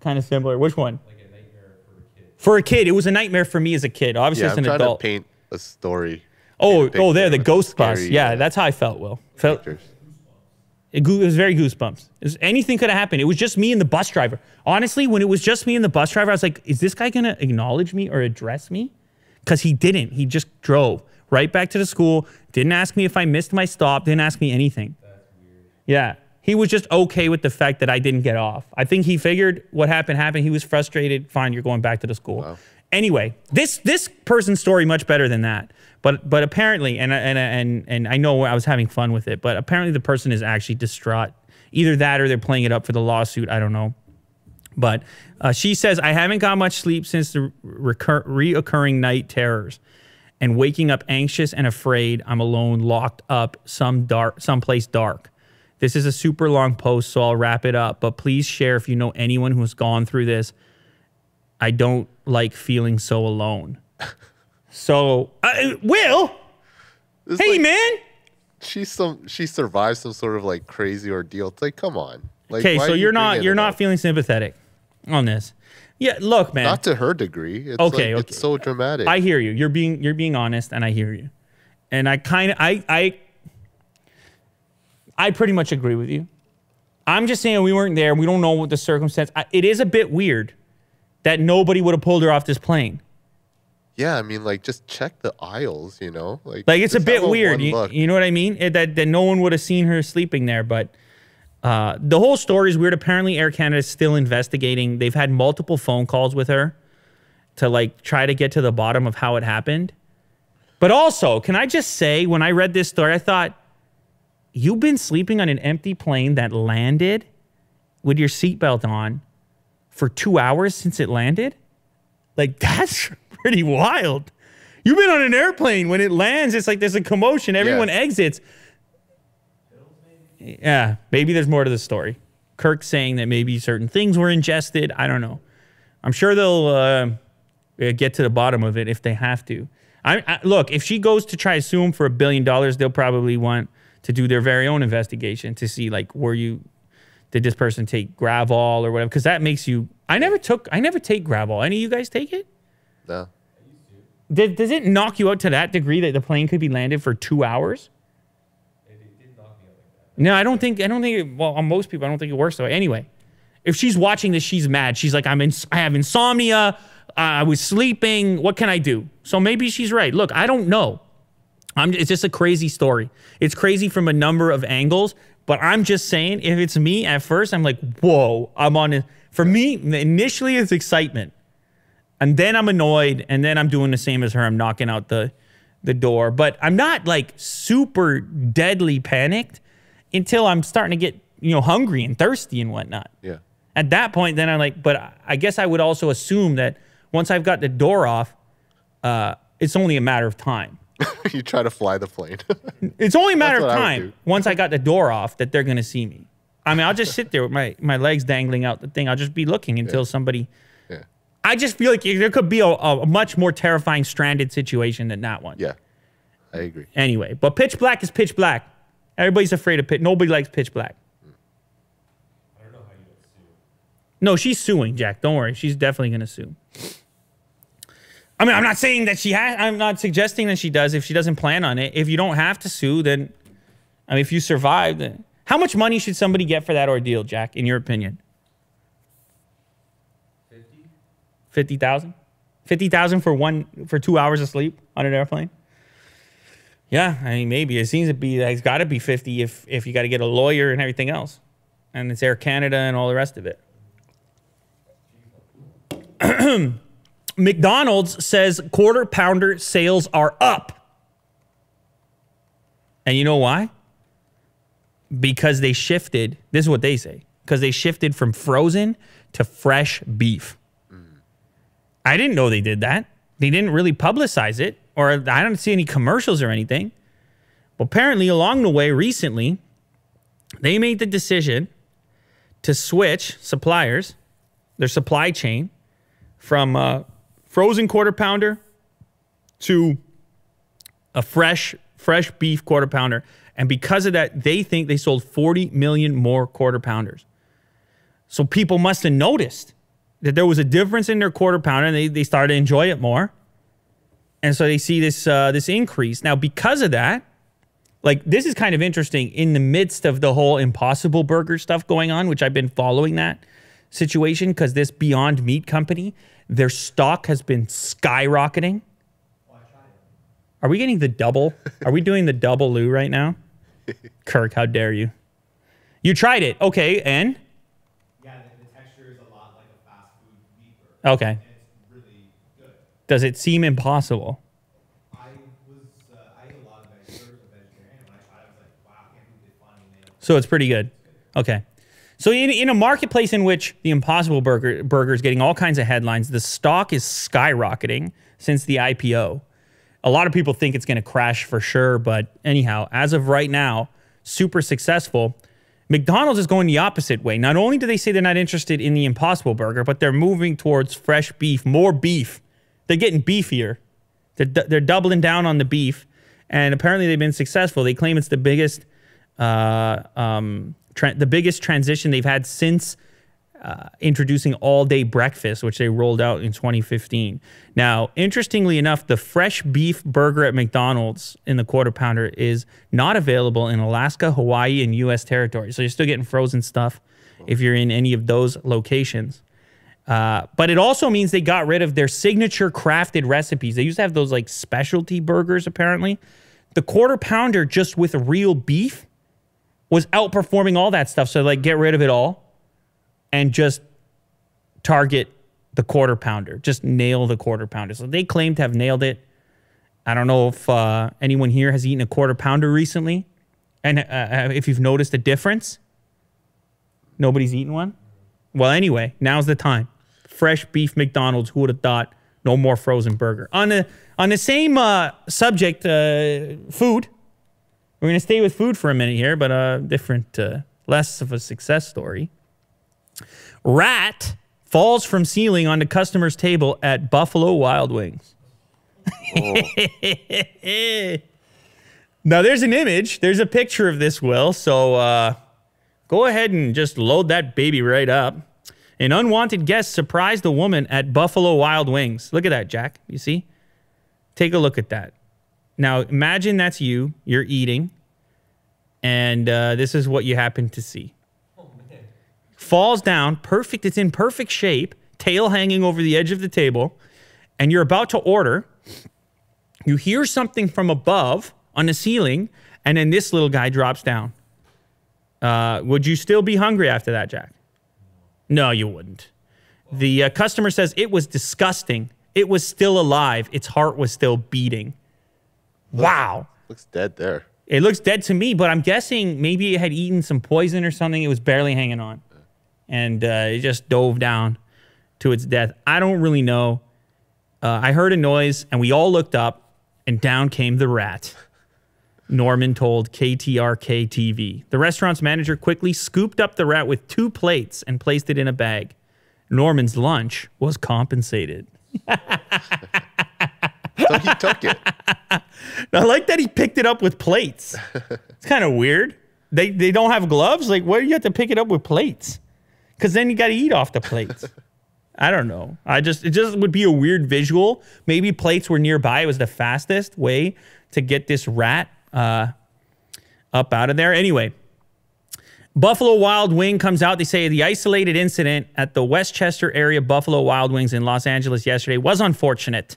kind of similar. Which one? Like a nightmare for a kid, For a kid, it was a nightmare for me as a kid. Obviously, Yeah, as I'm an trying adult. to paint a story. oh, oh, there, the of ghost bus. scary, Yeah, uh, that's how I felt. Will felt pictures. It, goo- it was very goosebumps. Was, anything could have happened. It was just me and the bus driver. Honestly, when it was just me and the bus driver, I was like, is this guy going to acknowledge me or address me? Because he didn't. He just drove right back to the school, didn't ask me if I missed my stop, didn't ask me anything. Yeah. He was just okay with the fact that I didn't get off. I think he figured what happened happened. He was frustrated. Fine, you're going back to the school. Anyway, this this person's story much better than that. But but apparently, and and and and I know I was having fun with it, but apparently the person is actually distraught. Either that or they're playing it up for the lawsuit. I don't know. But uh, she says, I haven't got much sleep since the recur- reoccurring night terrors and waking up anxious and afraid I'm alone, locked up some dark, someplace dark. This is a super long post, so I'll wrap it up. But please share if you know anyone who has gone through this. I don't like feeling so alone. so, uh, Will, It's hey like, man. she some she survived some sort of like crazy ordeal. It's like, come on. Like, Okay, so you're not you're not up? feeling sympathetic on this. Yeah, look, man. not to her degree. It's Okay, like, okay. it's so dramatic. I hear you. You're being you're being honest, and I hear you. And I kind of I I I pretty much agree with you. I'm just saying we weren't there. We don't know what the circumstance. I, it is a bit weird that nobody would have pulled her off this plane. yeah, I mean, like just check the aisles. You know, like Like it's a bit weird. You, you know what I mean? It- that that no one would have seen her sleeping there, but. Uh, the whole story is weird. Apparently, Air Canada is still investigating. They've had multiple phone calls with her to like try to get to the bottom of how it happened. But also, can I just say, when I read this story, I thought, you've been sleeping on an empty plane that landed with your seatbelt on for two hours since it landed? Like, that's pretty wild. You've been on an airplane. When it lands, it's like there's a commotion. Everyone exits. Yeah, maybe there's more to the story. Kirk saying that maybe certain things were ingested. I don't know. I'm sure they'll uh, uh, get to the bottom of it if they have to. I, I look if she goes to try to sue him for a billion dollars, they'll probably want to do their very own investigation to see like were you did this person take Gravol or whatever because that makes you. I never took. I never take Gravol. Any of you guys take it? No. Did, does it knock you out to that degree that the plane could be landed for two hours? No, I don't think. I don't think. It, well, on most people, I don't think it works that way. Anyway, If she's watching this, she's mad. She's like, I'm in, I have insomnia. Uh, I was sleeping. What can I do? So maybe she's right. Look, I don't know. I'm, it's just a crazy story. It's crazy from a number of angles, but I'm just saying, if it's me at first, I'm like, whoa, I'm on it. For me, initially it's excitement. And then I'm annoyed, and then I'm doing the same as her. I'm knocking out the the door. But I'm not like super deadly panicked until I'm starting to get, you know, hungry and thirsty and whatnot. Yeah. At that point, then I'm like, but I guess I would also assume that once I've got the door off, uh, it's only a matter of time. you try to fly the plane. It's only a matter of what I time once I got the door off that they're gonna see me. I mean, I'll just sit there with my, my legs dangling out the thing. I'll just be looking until somebody. yeah. I just feel like there could be a, a much more terrifying stranded situation than that one. Yeah. I agree. Anyway, but pitch black is pitch black. Everybody's afraid of pitch. Nobody likes pitch black. I don't know how you sue. No, she's suing, Jack. Don't worry. She's definitely going to sue. I mean, I'm not saying that she has, I'm not suggesting that she does if she doesn't plan on it. If you don't have to sue, then, I mean, if you survive, then how much money should somebody get for that ordeal, Jack, in your opinion? 50,000? 50,000 for one, for two hours of sleep on an airplane? Yeah, I mean, maybe. It seems to be, it's got to be 50 if, if you got to get a lawyer and everything else. And it's Air Canada and all the rest of it. McDonald's says quarter pounder sales are up. And you know why? Because they shifted, this is what they say, because they shifted from frozen to fresh beef. I didn't know they did that. They didn't really publicize it, or I don't see any commercials or anything. But apparently, along the way, recently, they made the decision to switch suppliers, their supply chain, from uh, frozen quarter pounder to a fresh fresh beef quarter pounder. And because of that, they think they sold 40 million more quarter pounders. So people must have noticed that there was a difference in their quarter pounder and they, they started to enjoy it more. And so they see this uh, this increase. Now, because of that, like this is kind of interesting in the midst of the whole impossible burger stuff going on, which I've been following that situation because this Beyond Meat company, their stock has been skyrocketing. Are we getting the double? Are we doing the double Lou right now? Kirk, how dare you? You tried it. Okay, and? Yeah, the, the texture is a lot like a fast food beef burger. Okay. Really good. Does it seem impossible? I was, uh, I ate a lot of veg burgers and vegetarian. When I tried it, I was like, wow, I can't believe they finally nailed. So it's pretty good. Okay. So in, in a marketplace in which the Impossible Burger burger is getting all kinds of headlines, the stock is skyrocketing since the IPO. A lot of people think it's going to crash for sure, but anyhow, as of right now, super successful. McDonald's is going the opposite way. Not only do they say they're not interested in the Impossible Burger, but they're moving towards fresh beef, more beef. They're getting beefier. They're, they're doubling down on the beef, and apparently they've been successful. They claim it's the biggest, uh, um, the biggest transition they've had since uh, introducing all day breakfast, which they rolled out in 2015. Now, interestingly enough, the fresh beef burger at McDonald's in the quarter pounder is not available in Alaska, Hawaii, and U.S. territory. So you're still getting frozen stuff if you're in any of those locations. Uh, but it also means they got rid of their signature crafted recipes. They used to have those like specialty burgers, apparently. The quarter pounder, just with real beef, was outperforming all that stuff. So, like, get rid of it all and just target the quarter pounder, just nail the quarter pounder. So, they claim to have nailed it. I don't know if uh, anyone here has eaten a quarter pounder recently and uh, if you've noticed a difference. Nobody's eaten one? Well, anyway, now's the time. Fresh beef McDonald's. Who would have thought? No more frozen burger. On the on the same uh, subject, uh, food. We're gonna stay with food for a minute here, but a different, uh, less of a success story. Rat falls from ceiling onto customer's table at Buffalo Wild Wings. now there's an image. There's a picture of this, Will. So uh, go ahead and just load that baby right up. An unwanted guest surprised a woman at Buffalo Wild Wings. Look at that, Jack. You see? Take a look at that. Now imagine that's you. You're eating, and uh, this is what you happen to see. falls down, perfect. It's in perfect shape, tail hanging over the edge of the table, and you're about to order. You hear something from above on the ceiling, and then this little guy drops down. Uh, would you still be hungry after that, Jack? No, you wouldn't. The uh, customer says it was disgusting. It was still alive. Its heart was still beating. Wow. Looks dead there. It looks dead to me, but I'm guessing maybe it had eaten some poison or something. It was barely hanging on. And uh, it just dove down to its death. I don't really know. Uh, I heard a noise and we all looked up and down came the rat. Norman told KTRK TV. The restaurant's manager quickly scooped up the rat with two plates and placed it in a bag. Norman's lunch was compensated. So he took it. I like that he picked it up with plates. It's kind of weird. They they don't have gloves. Like, why do you have to pick it up with plates? Because then you got to eat off the plates. I don't know. I just it just would be a weird visual. Maybe plates were nearby. It was the fastest way to get this rat uh, up out of there. Anyway, Buffalo Wild Wing comes out. They say the isolated incident at the Westchester area Buffalo Wild Wings in Los Angeles yesterday was unfortunate.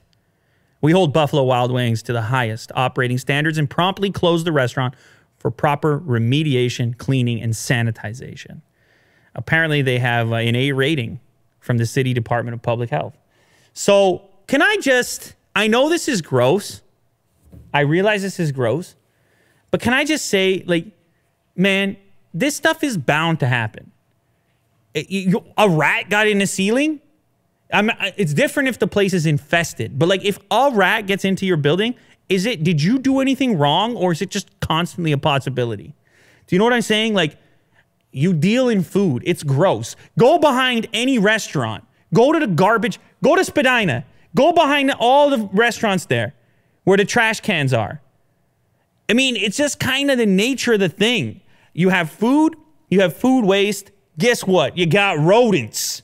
We hold Buffalo Wild Wings to the highest operating standards and promptly close the restaurant for proper remediation, cleaning, and sanitization. Apparently, they have uh, an A rating from the City Department of Public Health. So, can I just, I know this is gross. I realize this is gross. But can I just say, like, man, this stuff is bound to happen. You- a rat got in the ceiling. I'm, it's different if the place is infested, but like if a rat gets into your building, is it? Did you do anything wrong, or is it just constantly a possibility? Do you know what I'm saying? Like, you deal in food. It's gross. Go behind any restaurant. Go to the garbage. Go to Spadina. Go behind all the restaurants there where the trash cans are. I mean, it's just kind of the nature of the thing. You have food, you have food waste. Guess what? You got rodents,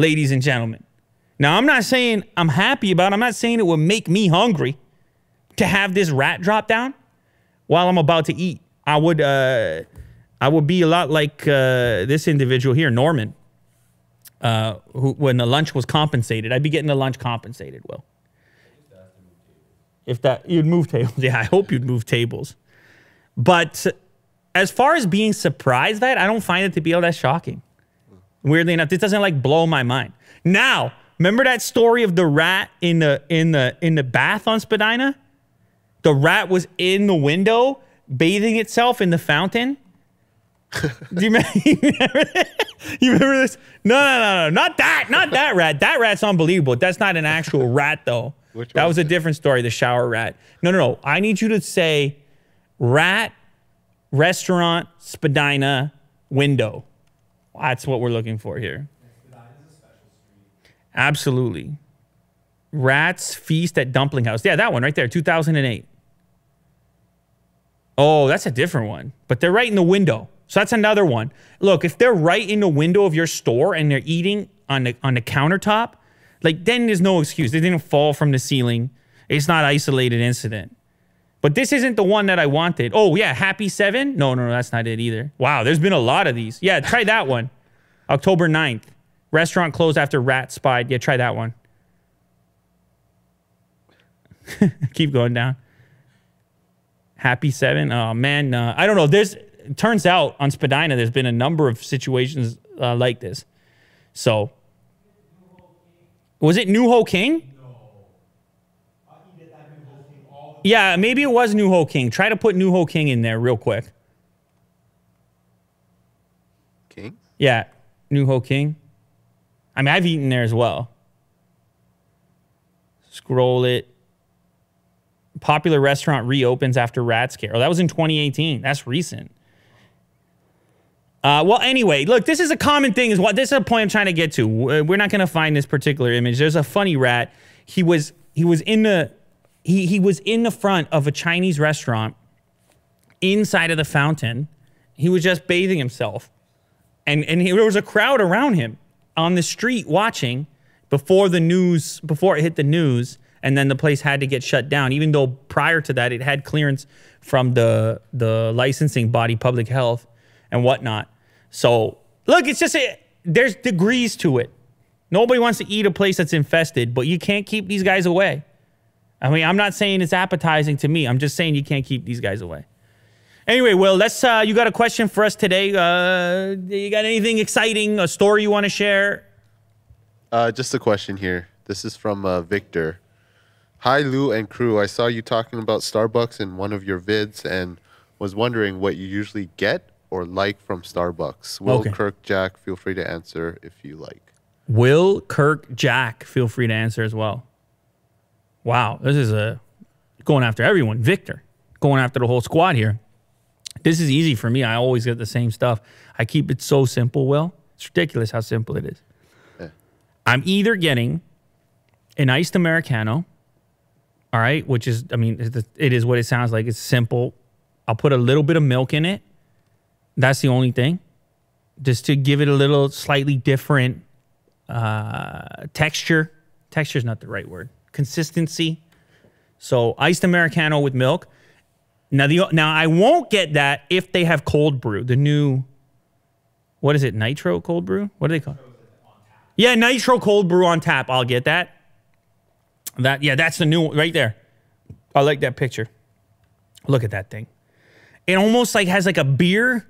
ladies and gentlemen. Now, I'm not saying I'm happy about it. I'm not saying it would make me hungry to have this rat drop down while I'm about to eat. I would, uh, I would be a lot like uh, this individual here, Norman, uh, who when the lunch was compensated. I'd be getting the lunch compensated. Will, if that you'd move tables, yeah, I hope you'd move tables. But as far as being surprised at, I don't find it to be all that shocking. Weirdly enough, this doesn't like blow my mind. Now, remember that story of the rat in the in the in the bath on Spadina? The rat was in the window bathing itself in the fountain. Do you remember, you remember? You remember this? No, no, no, no, not that, not that rat. That rat's unbelievable. That's not an actual rat, though. Which that one? was a different story. The shower rat. No, no, no. I need you to say rat, restaurant, Spadina, window. That's what we're looking for here. Absolutely. Rats Feast at Dumpling House. Yeah, that one right there, 2008. Oh, that's a different one. But they're right in the window. So that's another one. Look, if they're right in the window of your store and they're eating on the on the countertop, like then there's no excuse. They didn't fall from the ceiling. It's not isolated incident. But this isn't the one that I wanted. Oh, yeah, Happy 7? No, no, no, that's not it either. Wow, there's been a lot of these. Yeah, try that one. October 9th. Restaurant closed after rat spied. Yeah, try that one. Keep going down. Happy 7. Oh, man. Uh, I don't know. There's turns out on Spadina, there's been a number of situations uh, like this. So, was it New Ho King? Yeah, maybe it was New Ho King. Try to put New Ho King in there real quick. King? Yeah, New Ho King. I mean, I've eaten there as well. Scroll it. Popular restaurant reopens after rat scare. Oh, that was in 2018. That's recent. Uh, well, anyway, look, this is a common thing. Is what this is a point I'm trying to get to. We're not going to find this particular image. There's a funny rat. He was he was in the he he was in the front of a Chinese restaurant inside of the fountain. He was just bathing himself and and he, there was a crowd around him on the street watching before the news before it hit the news and then the place had to get shut down even though prior to that it had clearance from the the licensing body public health and whatnot so Look, it's just a, there's degrees to it. Nobody wants to eat a place that's infested, but you can't keep these guys away. I mean, I'm not saying it's appetizing to me. I'm just saying you can't keep these guys away. Anyway, Will, let's. Uh, you got a question for us today? Uh, you got anything exciting? A story you want to share? Uh, just a question here. This is from uh, Victor. Hi, Lou and crew. I saw you talking about Starbucks in one of your vids and was wondering what you usually get or like from Starbucks. Will, Okay. Kirk, Jack, feel free to answer if you like. Will, Kirk, Jack, feel free to answer as well. Wow, this is a going after everyone. Victor, going after the whole squad here. This is easy for me. I always get the same stuff. I keep it so simple, Will. It's ridiculous how simple it is. Yeah. I'm either getting an iced Americano, all right, which is, I mean, it- is what it sounds like. It's simple. I'll put a little bit of milk in it. That's the only thing. Just to give it a little slightly different uh, texture. Texture is not the right word. Consistency. So iced Americano with milk. Now the now I won't get that if they have cold brew, the new what is it, nitro cold brew? What do they call? it? Yeah, nitro cold brew on tap. I'll get that. That yeah, that's the new one right there. I like that picture. Look at that thing. It almost like has like a beer.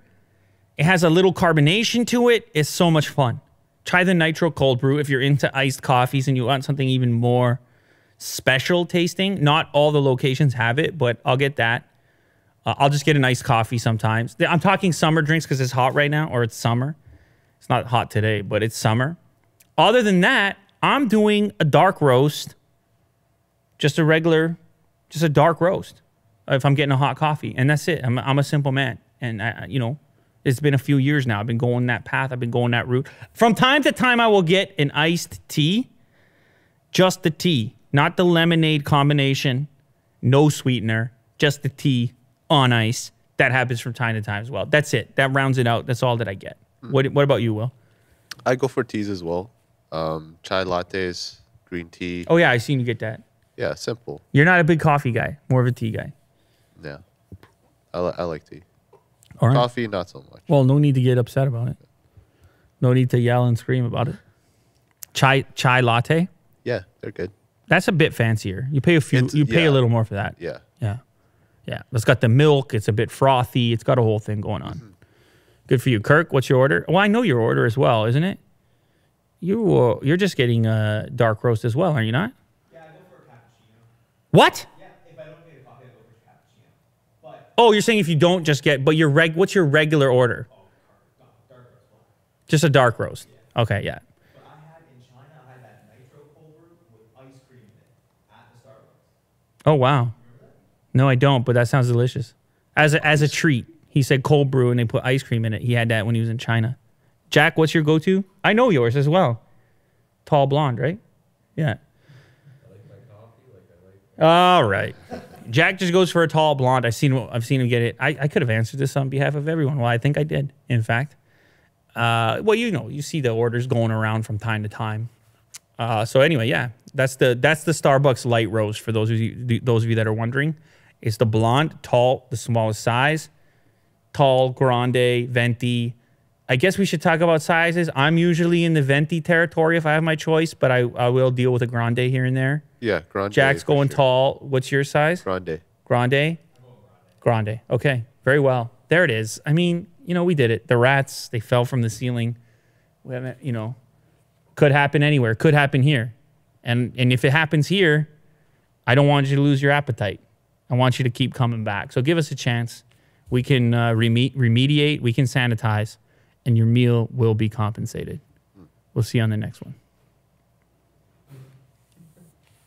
It has a little carbonation to it. It's so much fun. Try the nitro cold brew if you're into iced coffees and you want something even more special tasting. Not all the locations have it, but I'll get that. Uh, I'll just get an iced coffee sometimes. I'm talking summer drinks because it's hot right now, or it's summer. It's not hot today, but it's summer. Other than that, I'm doing a dark roast, just a regular, just a dark roast. If I'm getting a hot coffee, and that's it. I'm, I'm a simple man, and I- you know, it's been a few years now. I've been going that path. I've been going that route. From time to time, I will get an iced tea, just the tea, not the lemonade combination, no sweetener, just the tea on ice. That happens from time to time as well. That's it. That rounds it out. That's all that I get. What What about you, Will? I go for teas as well. Um, chai lattes, green tea. Oh yeah, I seen you get that. Yeah, simple. You're not a big coffee guy, more of a tea guy. Yeah. I, li- I like tea. All right. Coffee, not so much. Well, no need to get upset about it. No need to yell and scream about it. Chai chai latte. Yeah, they're good. That's a bit fancier. You pay a few. It's- you pay yeah. a little more for that. Yeah. Yeah. Yeah. It's got the milk. It's a bit frothy. It's got a whole thing going on. Good for you, Kirk. What's your order? Well, I know your order as well, isn't it? You uh, you're just getting a dark roast as well, are you not? Yeah, I go for a cappuccino. What? Yeah, if I don't get a coffee, I go for a cappuccino. But Oh, you're saying if you don't just get, but your reg. What's your regular order? dark, dark roast. Just a dark roast. Okay. Yeah. But I had in China, I had that nitro cold brew with ice cream in it at the Starbucks. Oh wow. No, I don't, but that sounds delicious. As a, as a treat. He said cold brew and they put ice cream in it. He had that when he was in China. Jack, what's your go-to? I know yours as well. Tall blonde, right? Yeah. I like my coffee, like I like my- All right. Jack just goes for a tall blonde. I've seen I've seen him get it. I, I could have answered this on behalf of everyone. Well, I think I did, in fact. Uh, well, you know, you see the orders going around from time to time. Uh, so anyway, yeah, that's the that's the Starbucks light roast for those of you those of you that are wondering. It's the blonde, tall, the smallest size, tall, grande, venti. I guess we should talk about sizes. I'm usually in the venti territory if I have my choice, but I, I will deal with a grande here and there. Yeah, grande. Jack's going sure. tall. What's your size? Grande. Grande? Grande. Okay. Very well. There it is. I mean, you know, we did it. The rats, they fell from the ceiling. We haven't, you know, could happen anywhere. Could happen here. And and if it happens here, I don't want you to lose your appetite. I want you to keep coming back. So give us a chance. We can uh, reme- remediate, we can sanitize, and your meal will be compensated. We'll see you on the next one.